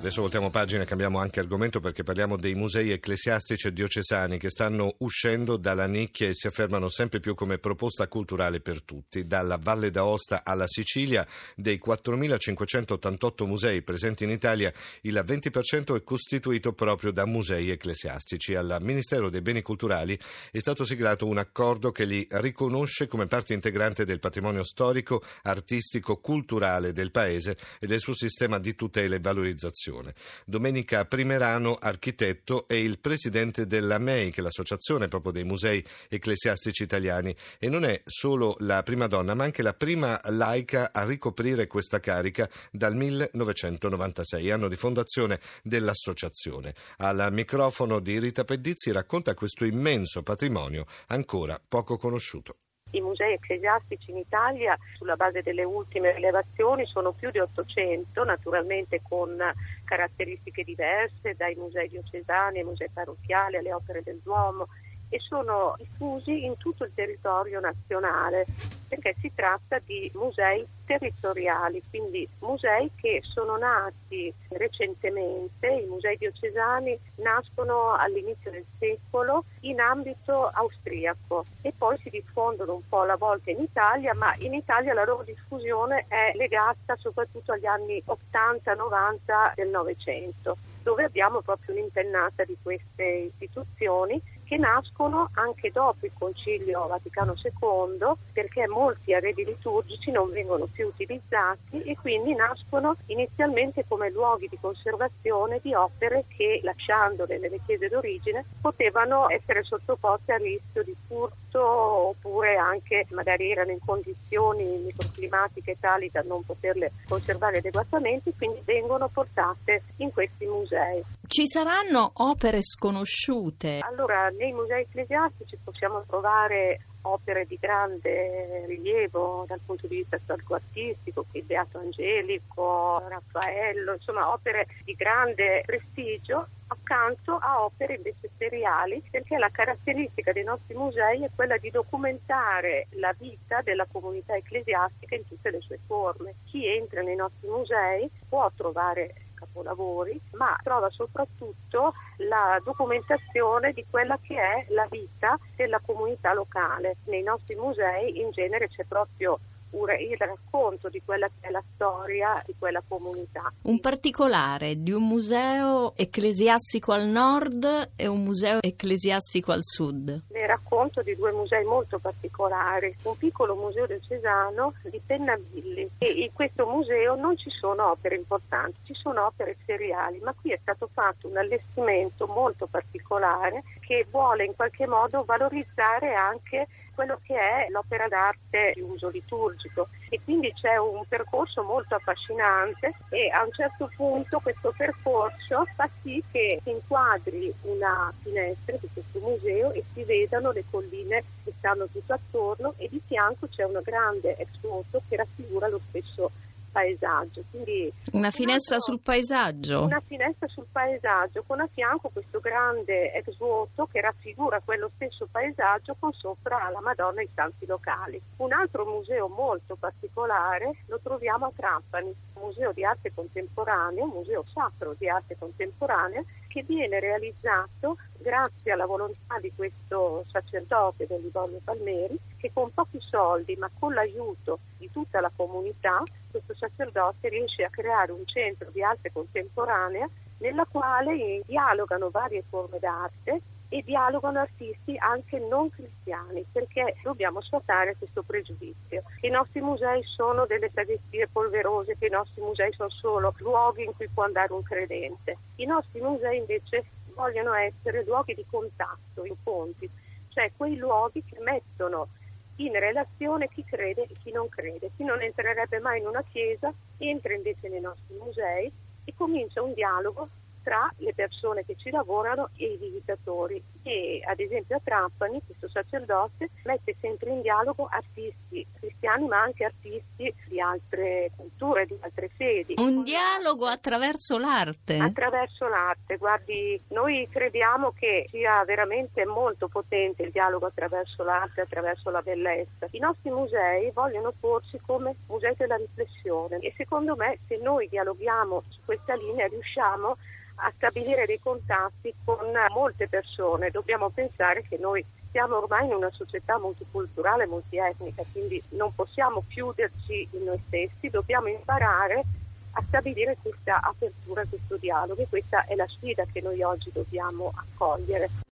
Adesso voltiamo pagina e cambiamo anche argomento perché parliamo dei musei ecclesiastici e diocesani che stanno uscendo dalla nicchia e si affermano sempre più come proposta culturale per tutti. Dalla Valle d'Aosta alla Sicilia, dei 4.588 musei presenti in Italia, il 20% è costituito proprio da musei ecclesiastici. Al Ministero dei Beni Culturali è stato siglato un accordo che li riconosce come parte integrante del patrimonio storico, artistico, culturale del Paese e del suo sistema di tutela e valorizzazione formazione. Domenica Primerano, architetto, è il presidente della MEI, che è l'associazione proprio dei musei ecclesiastici italiani, e non è solo la prima donna, ma anche la prima laica a ricoprire questa carica dal 1996, anno di fondazione dell'associazione. Al microfono di Rita Pedizzi racconta questo immenso patrimonio ancora poco conosciuto. I musei ecclesiastici in Italia, sulla base delle ultime rilevazioni, sono più di 800, naturalmente con caratteristiche diverse, dai musei diocesani ai musei parrocchiali alle opere del Duomo e sono diffusi in tutto il territorio nazionale perché si tratta di musei territoriali, quindi musei che sono nati recentemente, i musei diocesani nascono all'inizio del secolo in ambito austriaco e poi si diffondono un po' alla volta in Italia, ma in Italia la loro diffusione è legata soprattutto agli anni 80-90 del Novecento dove abbiamo proprio un'impennata di queste istituzioni che nascono anche dopo il Concilio Vaticano II perché molti arredi liturgici non vengono più utilizzati e quindi nascono inizialmente come luoghi di conservazione di opere che lasciandole nelle chiese d'origine potevano essere sottoposte a rischio di furto oppure anche magari erano in condizioni microclimatiche tali da non poterle conservare adeguatamente quindi vengono portate in questi musei. Ci saranno opere sconosciute? Allora, nei musei ecclesiastici possiamo trovare opere di grande rilievo dal punto di vista storico-artistico, il Beato Angelico, Raffaello, insomma opere di grande prestigio accanto a opere invece seriali, perché la caratteristica dei nostri musei è quella di documentare la vita della comunità ecclesiastica in tutte le sue forme. Chi entra nei nostri musei può trovare capolavori, ma trova soprattutto la documentazione di quella che è la vita della comunità locale. Nei nostri musei in genere c'è proprio il racconto di quella che è la storia di quella comunità. Un particolare di un museo ecclesiastico al nord e un museo ecclesiastico al sud. Ne racconto di due musei molto particolari. Un piccolo museo del Cesano di Pennabilli e in questo museo non ci sono opere importanti, ci sono opere seriali, ma qui è stato fatto un allestimento molto particolare che vuole in qualche modo valorizzare anche quello che è l'opera d'arte di uso liturgico. E quindi c'è un percorso molto affascinante e a un certo punto questo percorso fa sì che si inquadri una finestra di questo museo e si vedano le colline che stanno tutto attorno e di fianco c'è una grande ex che raffigura lo stesso paesaggio. Quindi una finestra altro, sul paesaggio? Una finestra sul paesaggio con a fianco questo grande ex vuoto che raffigura quello stesso paesaggio con sopra la Madonna e i santi locali. Un altro museo molto particolare lo troviamo a Trapani, museo di arte contemporanea, un museo sacro di arte contemporanea che viene realizzato grazie alla volontà di questo sacerdote del Livorno Palmeri che con pochi soldi ma con l'aiuto di tutta la comunità questo sacerdote riesce a creare un centro di arte contemporanea nella quale dialogano varie forme d'arte e dialogano artisti anche non cristiani, perché dobbiamo sfatare questo pregiudizio. I nostri musei sono delle sagrestie polverose, che i nostri musei sono solo luoghi in cui può andare un credente. I nostri musei invece vogliono essere luoghi di contatto, incontri, cioè quei luoghi che mettono in relazione chi crede e chi non crede. Chi non entrerebbe mai in una chiesa entra invece nei nostri musei e comincia un dialogo tra le persone che ci lavorano e i visitatori. E ad esempio a Trapani questo sacerdote mette sempre in dialogo artisti cristiani ma anche artisti di altre culture, di altre fedi. Un dialogo attraverso l'arte? Attraverso l'arte, guardi, noi crediamo che sia veramente molto potente il dialogo attraverso l'arte, attraverso la bellezza. I nostri musei vogliono porsi come musei della riflessione e secondo me se noi dialoghiamo su questa linea riusciamo a stabilire dei contatti con molte persone. Dobbiamo pensare che noi siamo ormai in una società multiculturale, multietnica, quindi non possiamo chiuderci in noi stessi, dobbiamo imparare a stabilire questa apertura, questo dialogo e questa è la sfida che noi oggi dobbiamo accogliere.